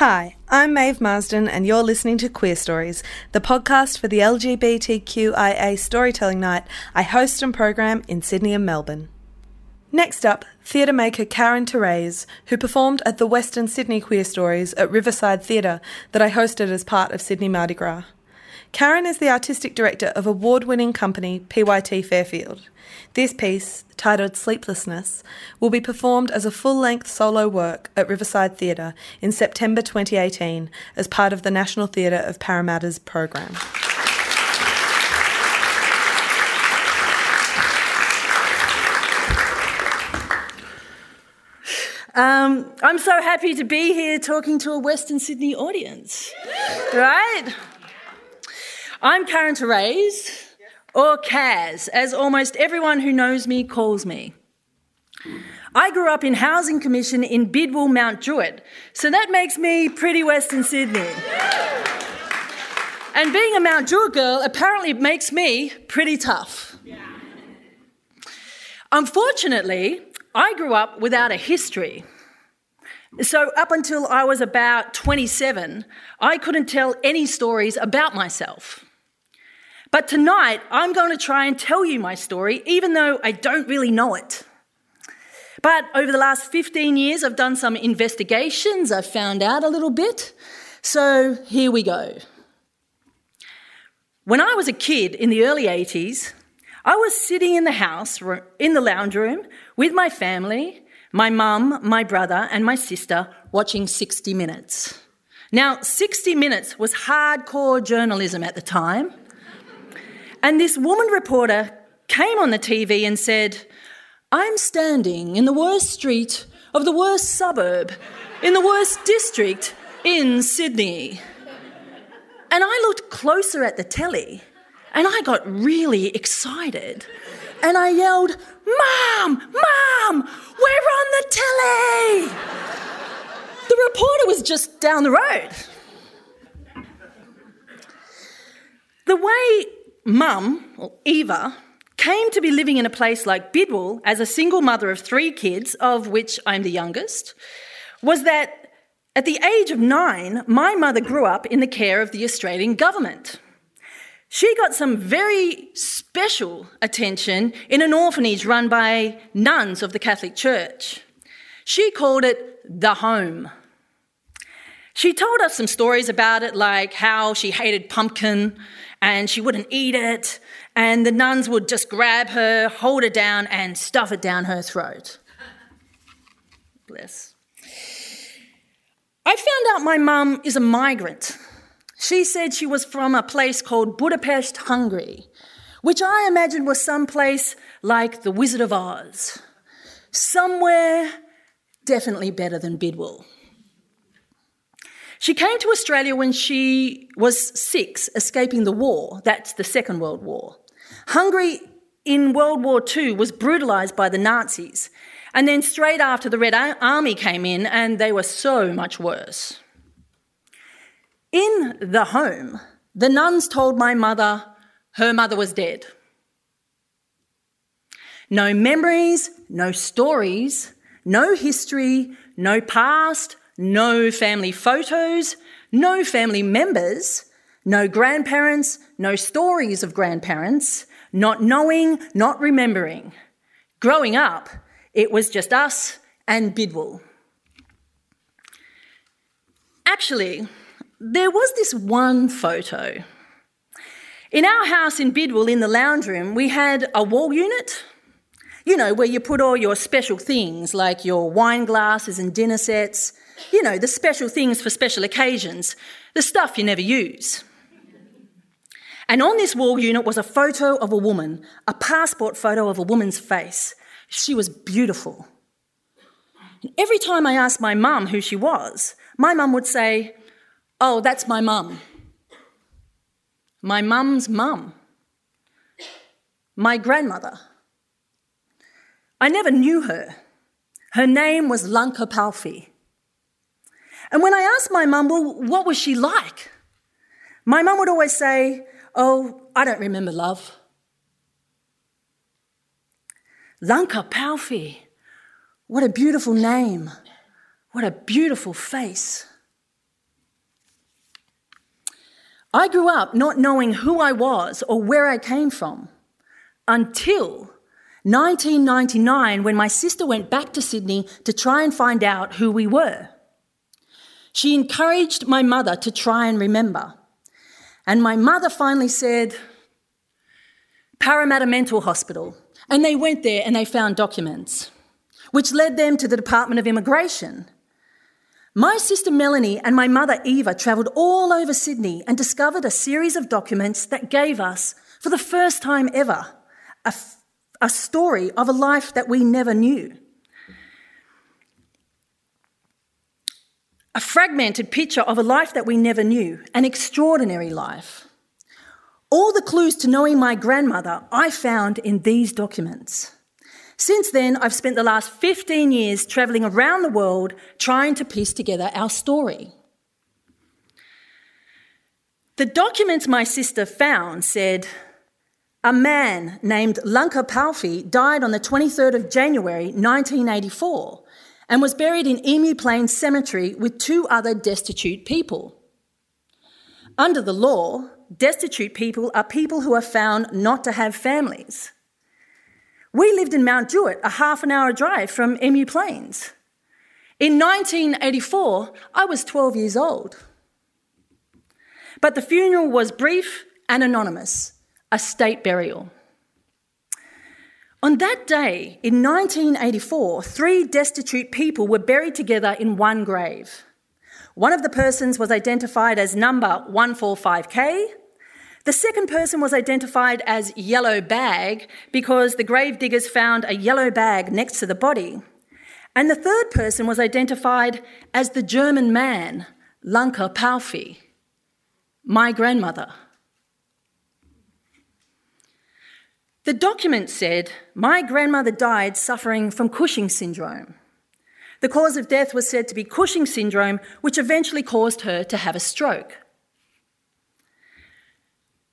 Hi, I'm Maeve Marsden, and you're listening to Queerstories, the podcast for the LGBTQIA storytelling night I host and program in Sydney and Melbourne. Next up, theatre maker Karen Therese, who performed at the Western Sydney Queerstories at Riverside Theatre that I hosted as part of Sydney Mardi Gras. Karen is the artistic director of award winning company PYT Fairfield. This piece, titled Sleeplessness, will be performed as a full length solo work at Riverside Theatre in September 2018 as part of the National Theatre of Parramatta's program. Um, I'm so happy to be here talking to a Western Sydney audience, right? I'm Karen Therese, or Kaz, as almost everyone who knows me calls me. I grew up in Housing Commission in Bidwill, Mount Druitt, so that makes me pretty Western Sydney. And being a Mount Druitt girl apparently makes me pretty tough. Unfortunately, I grew up without a history. So, up until I was about 27, I couldn't tell any stories about myself. But tonight, I'm going to try and tell you my story, even though I don't really know it. But over the last 15 years, I've done some investigations, I've found out a little bit. So, here we go. When I was a kid in the early 80s, I was sitting in the house, in the lounge room, with my family, my mum, my brother, and my sister, watching 60 Minutes. Now, 60 Minutes was hardcore journalism at the time. And this woman reporter came on the TV and said, I'm standing in the worst street of the worst suburb, in the worst district in Sydney. And I looked closer at the telly and I got really excited. And I yelled, Mom, Mom, we're on the telly! The reporter was just down the road. The way Mum, or Eva, came to be living in a place like Bidwill as a single mother of three kids, of which I'm the youngest, was that at the age of nine, my mother grew up in the care of the Australian government. She got some very special attention in an orphanage run by nuns of the Catholic Church. She called it the home. She told us some stories about it, like how she hated pumpkin and she wouldn't eat it, and the nuns would just grab her, hold her down, and stuff it down her throat. Bless. I found out my mum is a migrant she said she was from a place called Budapest, Hungary, which I imagine was some place like the Wizard of Oz. Somewhere definitely better than Bidwill. She came to Australia when she was six, escaping the war. That's the Second World War. Hungary in World War II was brutalised by the Nazis. And then straight after the Red Army came in, and they were so much worse. In the home, the nuns told my mother her mother was dead. No memories, no stories, no history, no past, no family photos, no family members, no grandparents, no stories of grandparents, not knowing, not remembering. Growing up, it was just us and Bidwill. Actually, there was this one photo. In our house in Bidwill, in the lounge room, we had a wall unit, you know, where you put all your special things like your wine glasses and dinner sets, you know, the special things for special occasions, the stuff you never use. And on this wall unit was a photo of a woman, a passport photo of a woman's face. She was beautiful. And every time I asked my mum who she was, my mum would say, Oh, that's my mum. My mum's mum. My grandmother. I never knew her. Her name was Lanka Palfi. And when I asked my mum, well, what was she like? My mum would always say, Oh, I don't remember, love. Lanka Palfi. What a beautiful name. What a beautiful face. I grew up not knowing who I was or where I came from until 1999 when my sister went back to Sydney to try and find out who we were. She encouraged my mother to try and remember. And my mother finally said, Parramatta Mental Hospital. And they went there and they found documents, which led them to the Department of Immigration. My sister Melanie and my mother Eva travelled all over Sydney and discovered a series of documents that gave us, for the first time ever, a, a story of a life that we never knew. A fragmented picture of a life that we never knew, an extraordinary life. All the clues to knowing my grandmother I found in these documents. Since then, I've spent the last 15 years travelling around the world trying to piece together our story. The documents my sister found said a man named Lanka Palfi died on the 23rd of January 1984 and was buried in Emu Plains Cemetery with two other destitute people. Under the law, destitute people are people who are found not to have families. We lived in Mount Druitt, a half an hour drive from Emu Plains. In 1984, I was 12 years old. But the funeral was brief and anonymous, a state burial. On that day, in 1984, three destitute people were buried together in one grave. One of the persons was identified as number 145K, the second person was identified as Yellow Bag because the grave diggers found a yellow bag next to the body. And the third person was identified as the German man, Lanka Palfi, my grandmother. The document said my grandmother died suffering from Cushing syndrome. The cause of death was said to be Cushing syndrome, which eventually caused her to have a stroke.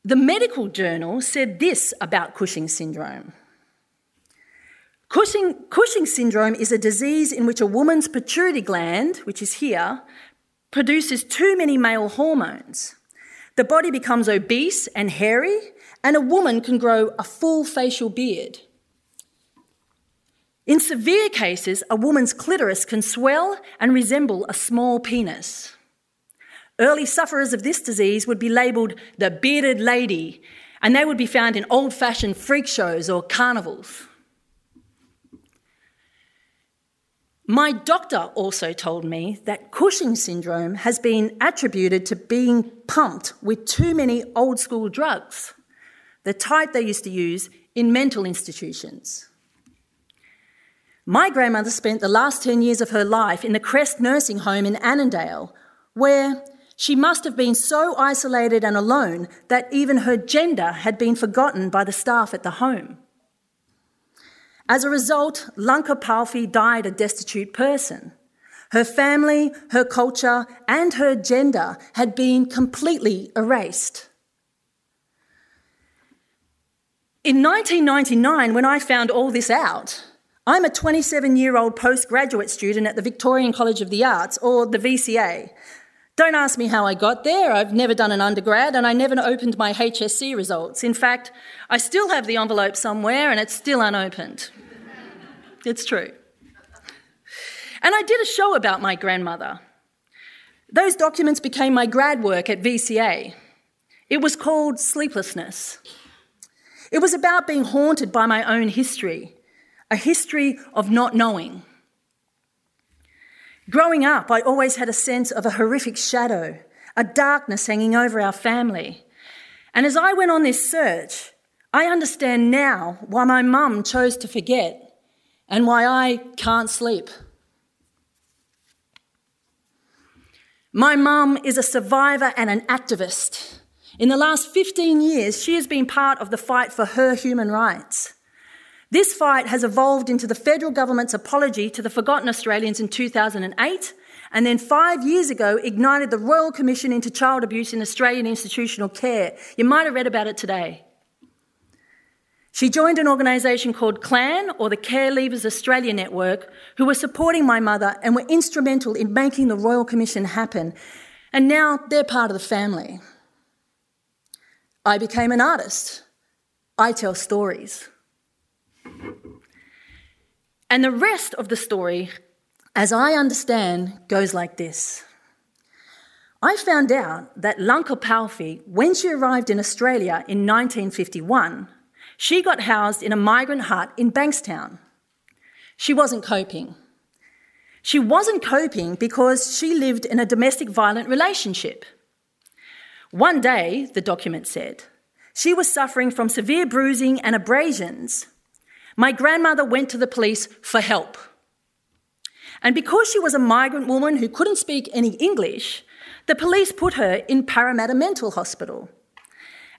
The medical journal said this about Cushing syndrome. Cushing, Cushing syndrome is a disease in which a woman's pituitary gland, which is here, produces too many male hormones. The body becomes obese and hairy, and a woman can grow a full facial beard. In severe cases, a woman's clitoris can swell and resemble a small penis. Early sufferers of this disease would be labelled the bearded lady, and they would be found in old fashioned freak shows or carnivals. My doctor also told me that Cushing syndrome has been attributed to being pumped with too many old school drugs, the type they used to use in mental institutions. My grandmother spent the last 10 years of her life in the Crest Nursing Home in Annandale, where she must have been so isolated and alone that even her gender had been forgotten by the staff at the home. As a result, Lanka Palfi died a destitute person. Her family, her culture, and her gender had been completely erased. In 1999, when I found all this out, I'm a 27 year old postgraduate student at the Victorian College of the Arts, or the VCA, don't ask me how I got there. I've never done an undergrad and I never opened my HSC results. In fact, I still have the envelope somewhere and it's still unopened. it's true. And I did a show about my grandmother. Those documents became my grad work at VCA. It was called Sleeplessness. It was about being haunted by my own history, a history of not knowing. Growing up, I always had a sense of a horrific shadow, a darkness hanging over our family. And as I went on this search, I understand now why my mum chose to forget and why I can't sleep. My mum is a survivor and an activist. In the last 15 years, she has been part of the fight for her human rights. This fight has evolved into the federal government's apology to the forgotten Australians in 2008, and then five years ago ignited the Royal Commission into Child Abuse in Australian Institutional Care. You might have read about it today. She joined an organisation called CLAN, or the Care Leavers Australia Network, who were supporting my mother and were instrumental in making the Royal Commission happen. And now they're part of the family. I became an artist. I tell stories. And the rest of the story, as I understand, goes like this. I found out that Lunka Palfi, when she arrived in Australia in 1951, she got housed in a migrant hut in Bankstown. She wasn't coping. She wasn't coping because she lived in a domestic violent relationship. One day, the document said, she was suffering from severe bruising and abrasions. My grandmother went to the police for help. And because she was a migrant woman who couldn't speak any English, the police put her in Parramatta Mental Hospital.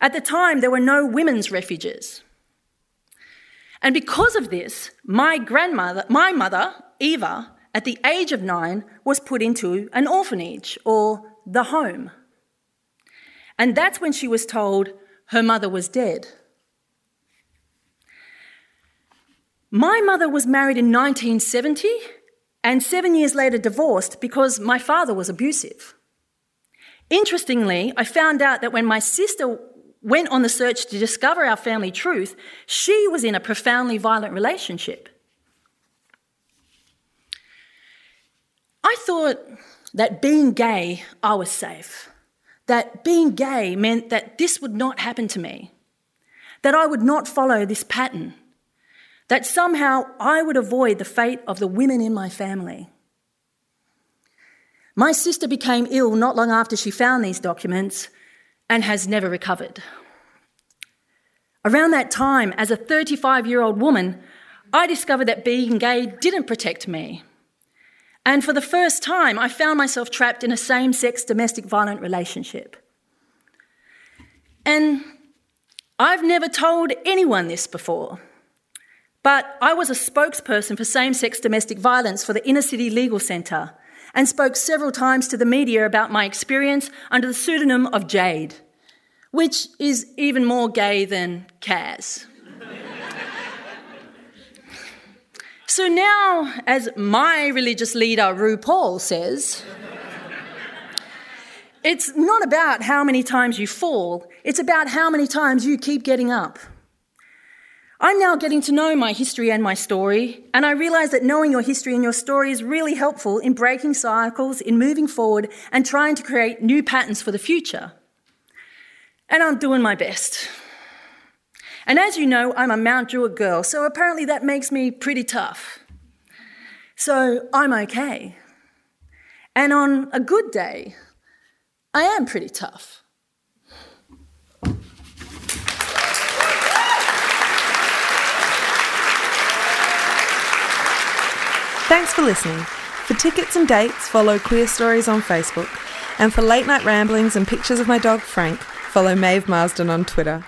At the time, there were no women's refuges. And because of this, my grandmother, my mother, Eva, at the age of nine, was put into an orphanage or the home. And that's when she was told her mother was dead. My mother was married in 1970 and seven years later divorced because my father was abusive. Interestingly, I found out that when my sister went on the search to discover our family truth, she was in a profoundly violent relationship. I thought that being gay, I was safe. That being gay meant that this would not happen to me. That I would not follow this pattern. That somehow I would avoid the fate of the women in my family. My sister became ill not long after she found these documents, and has never recovered. Around that time, as a 35 year old woman, I discovered that being gay didn't protect me. And for the first time, I found myself trapped in a same sex domestic violent relationship. And I've never told anyone this before, but I was a spokesperson for same sex domestic violence for the Inner City Legal Centre and spoke several times to the media about my experience under the pseudonym of Jade, which is even more gay than Kaz. So now, as my religious leader RuPaul says, it's not about how many times you fall, it's about how many times you keep getting up. I'm now getting to know my history and my story, and I realize that knowing your history and your story is really helpful in breaking cycles, in moving forward, and trying to create new patterns for the future. And I'm doing my best. And as you know, I'm a Mount Druitt girl, so apparently that makes me pretty tough. So I'm okay. And on a good day, I am pretty tough. Thanks for listening. For tickets and dates, follow Queerstories on Facebook. And for late night ramblings and pictures of my dog Frank, follow Maeve Marsden on Twitter.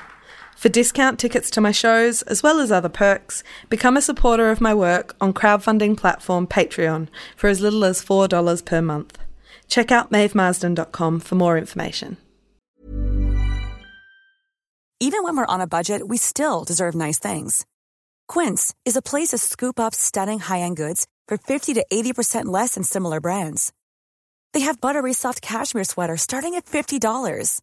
For discount tickets to my shows, as well as other perks, become a supporter of my work on crowdfunding platform Patreon for as little as $4 per month. Check out maevemarsden.com for more information. Even when we're on a budget, we still deserve nice things. Quince is a place to scoop up stunning high end goods for 50 to 80% less than similar brands. They have buttery soft cashmere sweaters starting at $50,